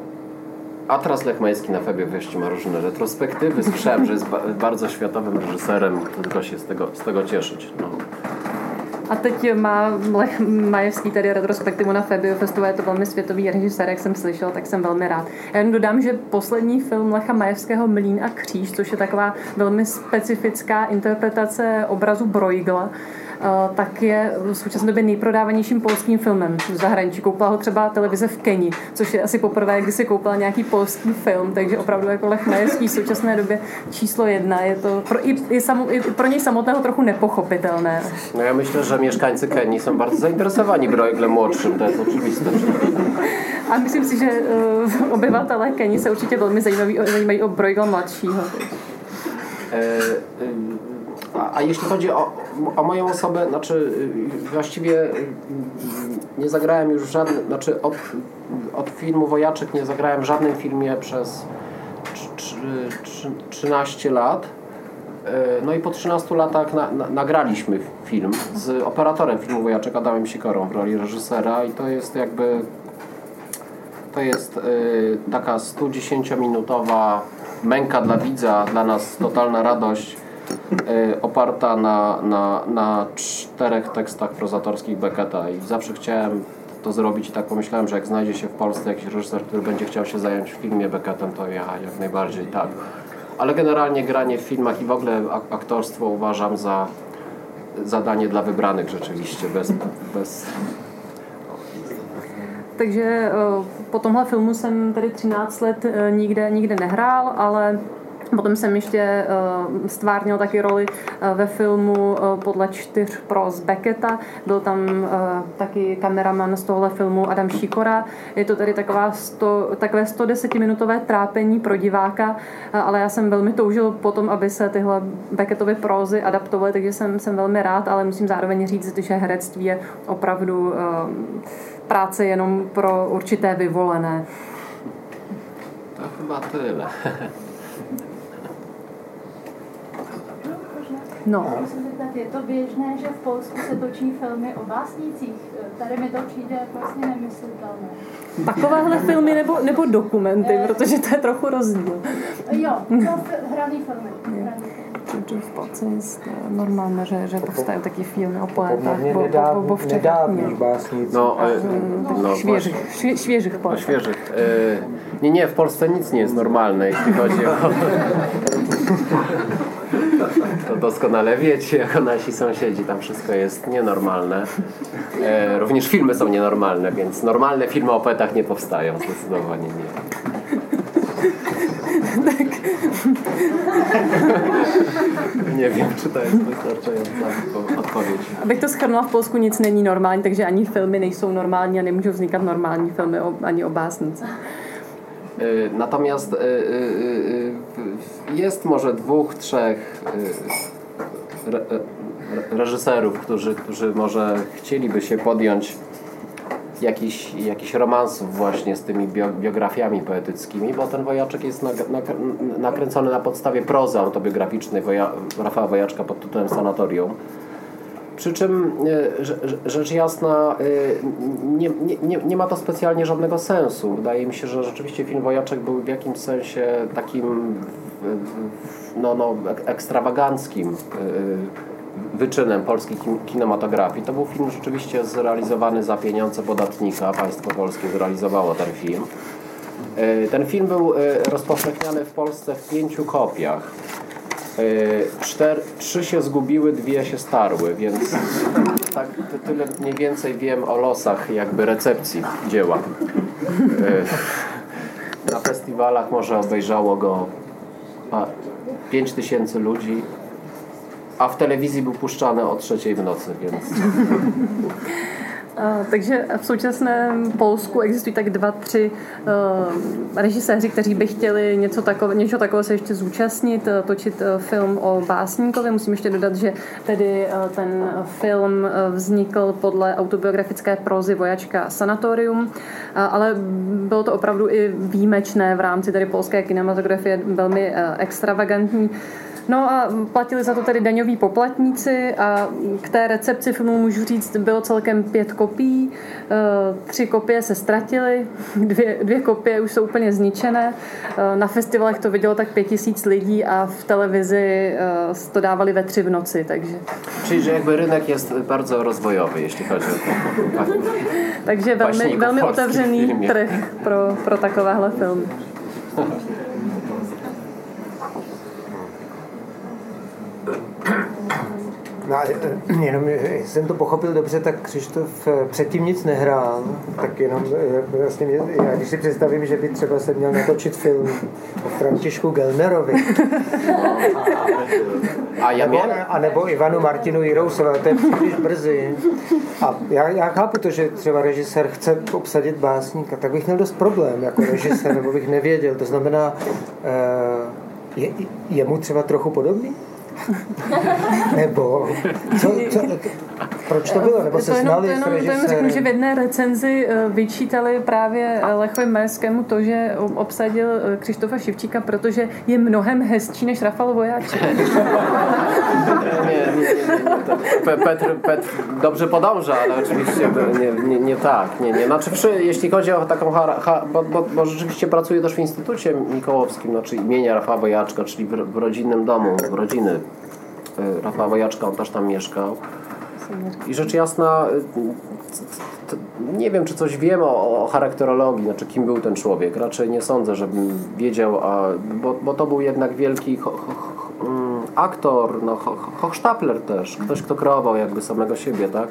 A teraz Lech Majski na Febie Wieści ma różne retrospektywy. Słyszałem, że jest ba bardzo światowym reżyserem. Tylko się z tego, z tego cieszyć. No. A teď má Lech Majevský tady retrospektivu na Fabio Festu, je to velmi světový režisér, jak jsem slyšel, tak jsem velmi rád. Já jen dodám, že poslední film Lecha Majevského Mlín a kříž, což je taková velmi specifická interpretace obrazu Bruegela, Eh, tak je v současné době nejprodávanějším polským filmem v zahraničí. Koupila ho třeba televize v Keni, což je asi poprvé, kdy si koupila nějaký polský film, takže opravdu jako Lech Majeský v současné době číslo jedna. Je to pro, i, i, samo, i pro něj samotného trochu nepochopitelné. No já myslím, že mieszkańcy Kenii jsou bardzo zainteresowani Brueglem młodszym, to jest oczywiste. A myslím si, že uh, obyvatelé Keni se určitě velmi zajímaví, zajímají o Bruegla mladšího. E, a jeśli chodzi o, o moją osobę, znaczy y, właściwie y, nie zagrałem już żadnym, znaczy od, od filmu Wojaczek nie zagrałem w żadnym filmie przez 13 lat. Y, no i po 13 latach na, na, nagraliśmy film z operatorem filmu Wojaczek Adamem Sikorą w roli reżysera i to jest jakby to jest y, taka 110-minutowa męka dla widza, dla nas totalna radość Y, oparta na, na, na czterech tekstach prozatorskich Becketa i zawsze chciałem to zrobić i tak pomyślałem, że jak znajdzie się w Polsce jakiś reżyser, który będzie chciał się zająć w filmie Beckettem, to ja jak najbardziej tak. Ale generalnie granie w filmach i w ogóle aktorstwo uważam za zadanie dla wybranych rzeczywiście, bez, bez Takže po tomhle filmu jsem tady 13 let e, nikde, nikde nehrál, ale Potom jsem ještě uh, stvárnil taky roli uh, ve filmu uh, podle čtyř pro z Becketa. Byl tam uh, taky kameraman z tohle filmu Adam Šikora. Je to tedy taková sto, takové 110-minutové trápení pro diváka, uh, ale já jsem velmi toužil potom, aby se tyhle Becketovy prózy adaptovaly, takže jsem, jsem velmi rád, ale musím zároveň říct, že herectví je opravdu uh, práce jenom pro určité vyvolené. To chyba No. Musím zeptat, je to běžné, že v Polsku se točí filmy o básnicích? Tady mi to přijde vlastně nemyslitelné. Takovéhle filmy nebo, nebo dokumenty, eh, protože to je trochu rozdíl. Jo, to hraný filmy. Hraný Či v Polsce je normálně, že, že povstají taky filmy o poetách, bo, bo, bo v nedávných básnicích. No, e, no, świeżych, świeżych poetach. No, świeżych. E, nie, nie, w Polsce nic nie jest normalne, jeśli chodzi o... Doskonale wiecie, jako nasi sąsiedzi, tam wszystko jest nienormalne. E, również filmy są nienormalne, więc normalne filmy o poetach nie powstają, zdecydowanie nie. Tak. Nie wiem, czy to jest wystarczająca odpowiedź. Abych to schrnula, v Polsku nic není normální, takže ani filmy nejsou normální a nemůžou vznikat normální filmy ani o básnicích. E, natomiast e, e, jest może dwóch, trzech reżyserów, którzy, którzy może chcieliby się podjąć jakichś, jakichś romansów właśnie z tymi biografiami poetyckimi, bo ten Wojaczek jest nakręcony na podstawie prozy autobiograficznej Woja, Rafała Wojaczka pod tytułem Sanatorium. Przy czym e, rzecz jasna e, nie, nie, nie ma to specjalnie żadnego sensu. Wydaje mi się, że rzeczywiście film Wojaczek był w jakimś sensie takim no, no, ekstrawaganckim e, wyczynem polskiej kinematografii. To był film rzeczywiście zrealizowany za pieniądze podatnika. Państwo polskie zrealizowało ten film. Ten film był rozpowszechniany w Polsce w pięciu kopiach. E, cztery, trzy się zgubiły, dwie się starły, więc tak tyle mniej więcej wiem o losach jakby recepcji dzieła. E, na festiwalach może obejrzało go 5 tysięcy ludzi, a w telewizji był puszczany o trzeciej w nocy, więc takže v současném Polsku existují tak dva, tři uh, režiséři, kteří by chtěli něco takové, něco takového se ještě zúčastnit, uh, točit uh, film o básníkovi. Musím ještě dodat, že tedy ten film vznikl podle autobiografické prozy Vojačka Sanatorium, ale bylo to opravdu i výjimečné v rámci tedy polské kinematografie, velmi extravagantní. No a platili za to tedy daňoví poplatníci a k té recepci filmu můžu říct, bylo celkem pět kopií, eh, tři kopie se ztratily, dvě, dvě kopie už jsou úplně zničené. Eh, na festivalech to vidělo tak pět tisíc lidí a v televizi eh, to dávali ve tři v noci, takže... Czyli, że jakby rynek jest bardzo rozwojowy, jeśli chodzi o to. Takže velmi, velmi otevřený trh pro, pro takovéhle filmy. No, a, eh, jenom, eh, jsem to pochopil dobře, tak Křištof eh, předtím nic nehrál, tak jenom vlastně, mě- já když si představím, že by třeba se měl natočit film o Františku Gelnerovi, A ja nebo, a nebo Ivanu Martinu Jirousové, ale to je příliš brzy. A já, já chápu to, že třeba režisér chce obsadit básníka, tak bych měl dost problém jako režisér, nebo bych nevěděl. To znamená, je, je mu třeba trochu podobný? Nebo co, co, proč to bylo? Nebo se to jenom, znali to s jenom, to jenom řeknu, že v režisérem? jedné recenzi eh, vyčítali právě eh, Lechovi Majerskému to, že obsadil eh, Křištofa Šivčíka, protože je mnohem hezčí než Rafal Vojáček. Nie, nie, nie, Petr, Petr dobrze podąża, ale oczywiście nie, nie, nie tak. Nie, nie. Znaczy, przy, jeśli chodzi o taką. Ha, ha, bo, bo, bo rzeczywiście pracuję też w Instytucie Mikołowskim, znaczy imienia Rafała Wojaczka, czyli w, w rodzinnym domu, w rodziny Rafała Wojaczka, on też tam mieszkał. I rzecz jasna, y, nie wiem, czy coś wiem o, o charakterologii, znaczy kim był ten człowiek. Raczej nie sądzę, żebym wiedział, a, bo, bo to był jednak wielki ho, ho, ho, mm, aktor, no, ho, ho- hochsztapler też, ktoś, kto kreował jakby samego siebie, tak?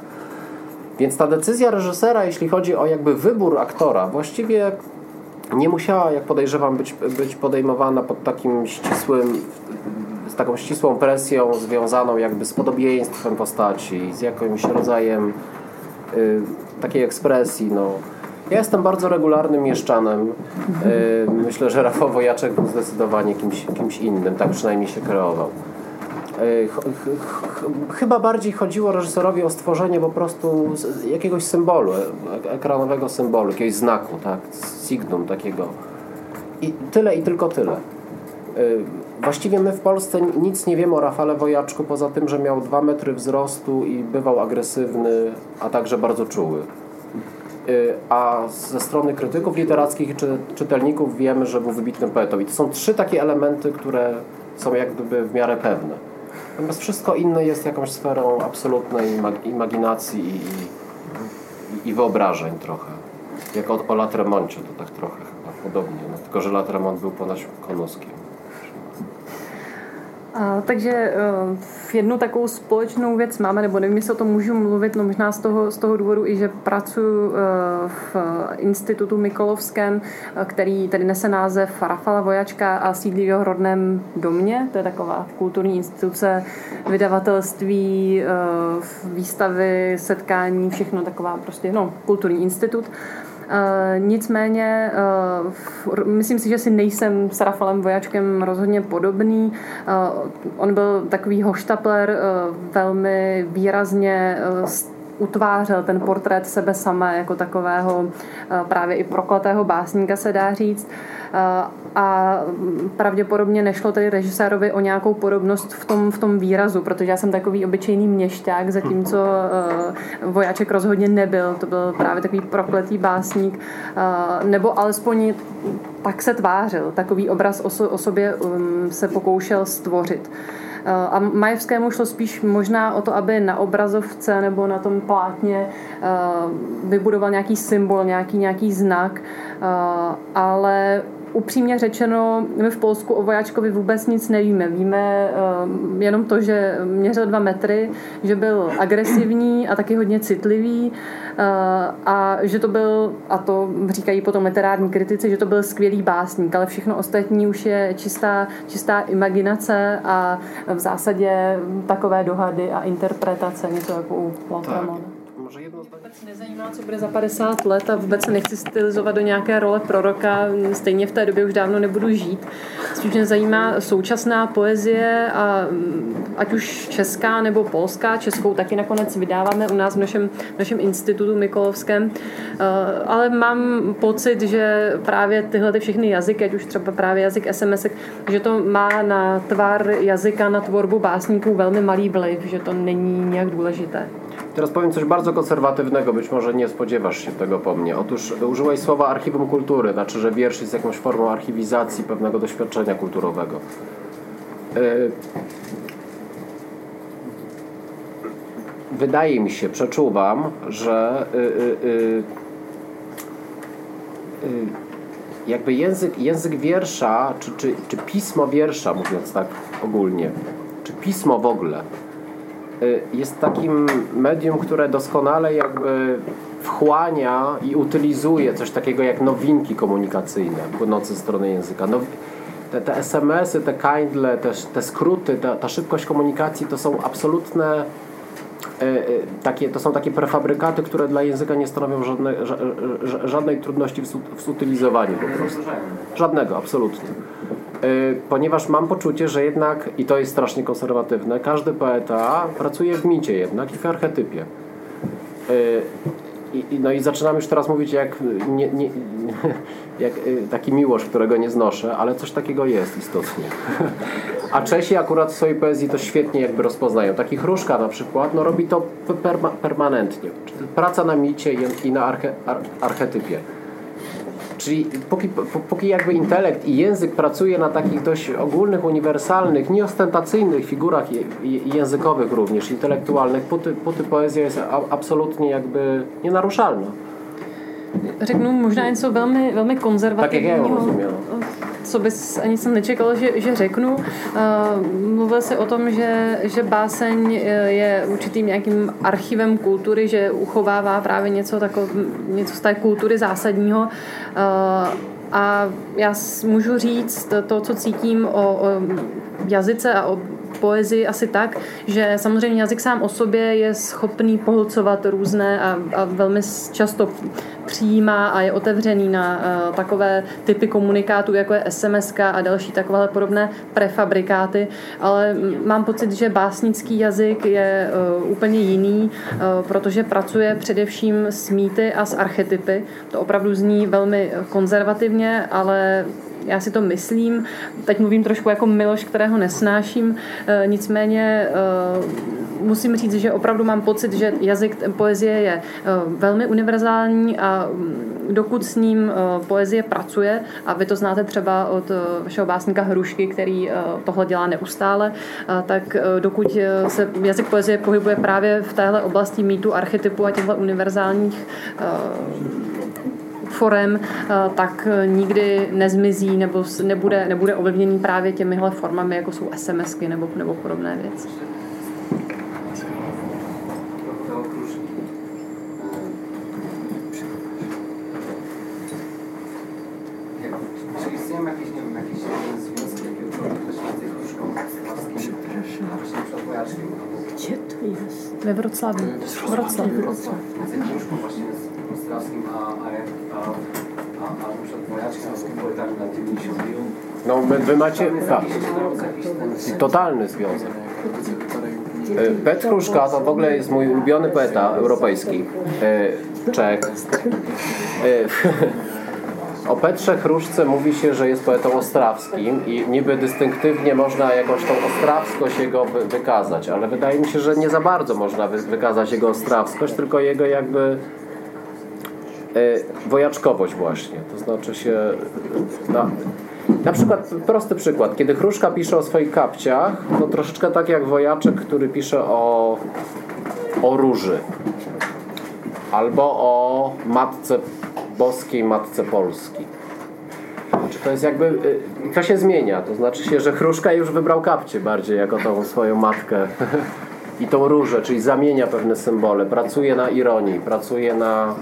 Więc ta decyzja reżysera, jeśli chodzi o jakby wybór aktora, właściwie nie musiała, jak podejrzewam, być, być podejmowana pod takim ścisłym, z taką ścisłą presją związaną jakby z podobieństwem postaci, z jakimś rodzajem y, takiej ekspresji. No. Ja jestem bardzo regularnym mieszczanem. Y, myślę, że Rafał Wojaczek był zdecydowanie kimś, kimś innym, tak przynajmniej się kreował. Y, ch- ch- ch- Chyba bardziej chodziło reżyserowi o stworzenie po prostu jakiegoś symbolu, e- ekranowego symbolu, jakiegoś znaku, tak? Signum takiego. I tyle i tylko tyle. Właściwie my w Polsce nic nie wiemy o Rafale Wojaczku, poza tym, że miał dwa metry wzrostu i bywał agresywny, a także bardzo czuły. Y, A ze strony krytyków literackich czy czytelników wiemy, że był wybitnym poetą. I to są trzy takie elementy, które są jak gdyby w miarę pewne. Natomiast wszystko inne jest jakąś sferą absolutnej imag- imaginacji i, i, i wyobrażeń trochę. Jak o, o Latremoncie, to tak trochę chyba podobnie. No, tylko, że Latremont był ponoć konuskiem. A, takže v jednu takovou společnou věc máme, nebo nevím, jestli o tom můžu mluvit, no možná z toho, z toho důvodu i, že pracuji eh, v institutu Mikolovském, eh, který tady nese název Rafala Vojačka a sídlí v jeho rodném domě. To je taková kulturní instituce, vydavatelství, výstavy, setkání, všechno taková prostě, no, kulturní institut. Uh, nicméně f- myslím si, že si nejsem s Rafalem Vojačkem rozhodně podobný. Uh, on byl takový hoštapler, velmi výrazně utvářel ten portrét sebe samé jako takového uh, právě i prokletého básníka se dá říct. Uh, a pravděpodobně nešlo tedy režisérovi o nějakou podobnost v tom, v tom výrazu, protože já jsem takový obyčejný měšťák, zatímco uh, vojáček rozhodně nebyl. To byl právě takový prokletý básník, nebo alespoň tak se tvářil. Takový obraz o sobě um, se pokoušel stvořit. Uh, A Majevskému šlo spíš možná o to, aby na obrazovce nebo na tom plátně uh, vybudoval nějaký symbol, nějaký, nějaký znak, uh, ale upřímně řečeno, my v Polsku o vojáčkovi vůbec nic nevíme. Víme uh, jenom to, že měřil dva metry, že byl agresivní a taky hodně citlivý uh, a že to byl, a to říkají potom literární kritici, že to byl skvělý básník, ale všechno ostatní už je čistá, čistá imaginace a v zásadě takové dohady a interpretace, něco jako u Lautramona. Vůbec nezajímá, co bude za 50 let a vůbec se nechci stylizovat do nějaké role proroka, stejně v té době už dávno nebudu žít. Spíš mě zajímá současná poezie a mm, ať už česká nebo polská, českou taky nakonec vydáváme u nás v našem, v našem institutu Mikolovském, eh, ale mám pocit, že právě tyhle ty všechny jazyky, ať už třeba právě jazyk SMS, že to má na tvar jazyka, na tvorbu básníků velmi malý vliv, že to není nějak důležité. Teraz powiem coś bardzo konserwatywnego, być może nie spodziewasz się tego po mnie. Otóż użyłeś słowa archiwum kultury, znaczy, że wiersz jest jakąś formą archiwizacji pewnego doświadczenia kulturowego. Yy, wydaje mi się, przeczuwam, że yy, yy, jakby język, język wiersza, czy, czy, czy pismo wiersza, mówiąc tak ogólnie, czy pismo w ogóle, Y, jest takim medium, które doskonale jakby wchłania i utylizuje coś takiego jak nowinki komunikacyjne płynące ze strony języka. Now, te, te SMS-y, te kindle, te, te skróty, ta, ta szybkość komunikacji to są absolutne y, y, takie, to są takie prefabrykaty, które dla języka nie stanowią żadne, żadnej trudności w, w zutylizowaniu po prostu. Żadnego, absolutnie. Y, ponieważ mam poczucie, że jednak, i to jest strasznie konserwatywne, każdy poeta pracuje w micie jednak i w archetypie. Y, I, no i zaczynam już teraz mówić jak, nie, nie, jak y, taki miłość, którego nie znoszę, ale coś takiego jest istotnie. A Czesi akurat w swojej poezji to świetnie jakby rozpoznają. Taki Chruszka na przykład, no robi to perma permanentnie. Praca na micie i, na arche, ar, archetypie. Czyli póki, póki jakby intelekt i język pracuje na takich dość ogólnych, uniwersalnych, nieostentacyjnych figurach językowych również, intelektualnych, póty, póty poezja jest absolutnie jakby nienaruszalna. Řeknu možná něco velmi, velmi konzervativního, co bys ani jsem nečekal, že, že řeknu. Uh, mluvil se o tom, že, že báseň je určitým nějakým archivem kultury, že uchovává právě něco, tako, něco z té kultury zásadního. Uh, a já můžu říct to, co cítím o, o jazyce a o poezii asi tak, že samozřejmě jazyk sám o sobě je schopný pohlcovat různé a, a velmi často přijímá a je otevřený na uh, takové typy komunikátů, jako je SMS a další takové podobné prefabrikáty, ale mám pocit, že básnický jazyk je uh, úplně jiný, uh, protože pracuje především s mýty a s archetypy. To opravdu zní velmi konzervativně, ale já si to myslím. Teď mluvím trošku jako Miloš, kterého nesnáším, e, nicméně e, musím říct, že opravdu mám pocit, že jazyk poezie je e, velmi univerzální a mm, dokud s ním poezie pracuje, a vy to znáte třeba od vašeho básníka Hrušky, který tohle dělá neustále, tak dokud se jazyk poezie pohybuje právě v téhle oblasti mýtu, archetypu a těchto univerzálních forem, eh, tak nikdy nezmizí nebo nebude, nebude ovlivněný právě těmihle formami, jako jsou SMSky nebo, nebo podobné věci. We Wrocławiu. Wrocław. No, wy, wy macie tak, totalny związek. E, Petruszka to w ogóle jest mój ulubiony poeta europejski. E, Czech. O Petrze Chruszce mówi się, że jest poetą ostrawskim i niby dystynktywnie można jakąś tą ostrawskość jego wykazać, ale wydaje mi się, że nie za bardzo można wykazać jego ostrawskość, tylko jego jakby wojaczkowość właśnie. To znaczy się na, na przykład, prosty przykład, kiedy Chruszka pisze o swoich kapciach, to troszeczkę tak jak wojaczek, który pisze o, o róży. Albo o matce boskiej, matce polskiej. Znaczy to jest jakby, y, to się zmienia, to znaczy się, że Chruszka już wybrał kapcie bardziej jako tą swoją matkę i tą różę, czyli zamienia pewne symbole, pracuje na ironii, pracuje na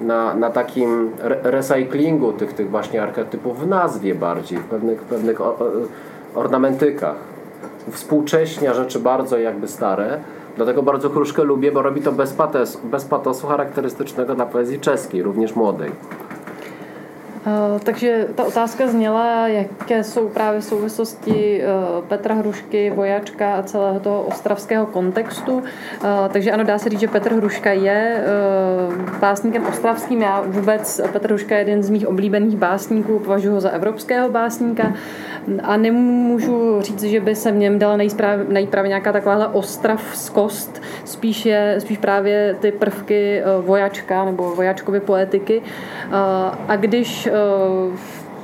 na, na takim recyklingu tych, tych właśnie archetypów w nazwie bardziej, w pewnych, pewnych ornamentykach. Współcześnia rzeczy bardzo jakby stare. Dlatego bardzo Chruszkę lubię, bo robi to bez, pates, bez patosu charakterystycznego dla poezji czeskiej, również młodej. Uh, takže ta otázka zněla, jaké jsou právě souvislosti uh, Petra Hrušky, vojačka a celého toho ostravského kontextu. Uh, takže ano, dá se říct, že Petr Hruška je básníkem ostravským. Já vůbec, Petr Hruška je jeden z mých oblíbených básníků, považuji ho za evropského básníka a nemůžu říct, že by se v něm dala najít právě nějaká takováhle ostravskost, spíš, je, spíš právě ty prvky vojačka nebo vojačkovy poetiky. A když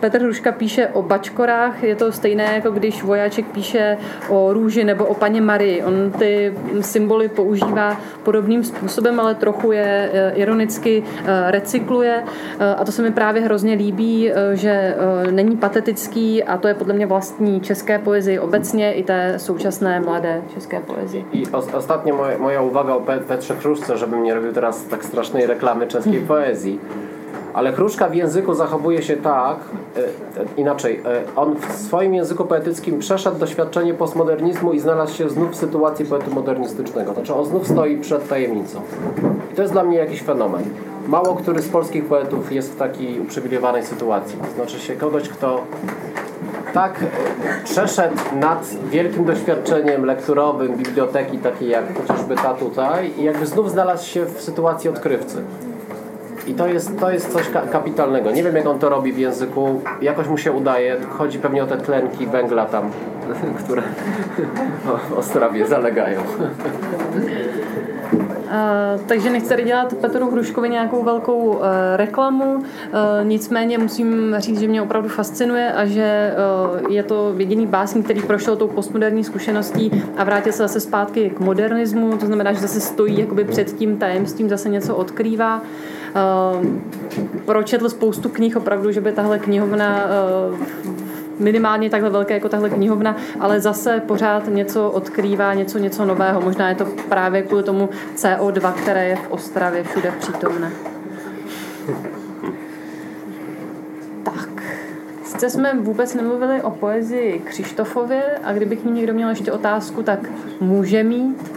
Petr Hruška píše o bačkorách, je to stejné, jako když vojáček píše o růži nebo o paně Marii. On ty symboly používá podobným způsobem, ale trochu je eh, ironicky eh, recykluje eh, a to se mi právě hrozně líbí, že není patetický a to je podle mě vlastní české poezii obecně i té současné mladé české poezii. I ostatně moje, moja uwaga o Petrze Hrušce, żebym nie robił teraz tak strasznej reklamy czeskiej poezji. Ale Chruszka w języku zachowuje się tak, e, e, inaczej. E, on w swoim języku poetyckim przeszedł doświadczenie postmodernizmu i znalazł się znów w sytuacji poetu modernistycznego. Znaczy on znów stoi przed tajemnicą. I to jest dla mnie jakiś fenomen. Mało który z polskich poetów jest w takiej uprzywilejowanej sytuacji. Znaczy się kogoś, kto tak przeszedł nad wielkim doświadczeniem lekturowym biblioteki takiej jak chociażby ta tutaj i jakby znów znalazł się w sytuacji odkrywcy. I to jest, to jest coś kapitalnego. Nie wiem jak on to robi w języku. Jakoś mu się udaje. Chodzi pewnie o te tlenki węgla tam, które o Ostrawie zalegają. Uh, takže nechci dělat Petru Hruškovi nějakou velkou uh, reklamu, uh, nicméně musím říct, že mě opravdu fascinuje a že je to jediný básník, který prošel tou postmoderní zkušeností a vrátil se zase zpátky k modernismu, to znamená, že zase stojí jakoby před tím tajemstvím, zase něco odkrývá. Uh, pročetl spoustu knih opravdu, že by tahle knihovna uh, minimálně takhle velké jako tahle knihovna, ale zase pořád něco odkrývá, něco, něco nového. Možná je to právě kvůli tomu CO2, které je v Ostravě všude přítomné. Tak. Sice jsme vůbec nemluvili o poezii Křištofově a kdyby k ní někdo měl ještě otázku, tak může mít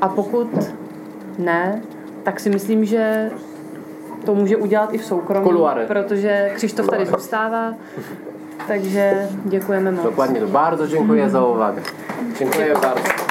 a pokud ne, tak si myslím, že to může udělat i v soukromí, Kuluary. protože Křištof tady zůstává. Takže děkujeme moc. Dokładnie, bardzo dziękuję za uwagę. Dziękuję bardzo.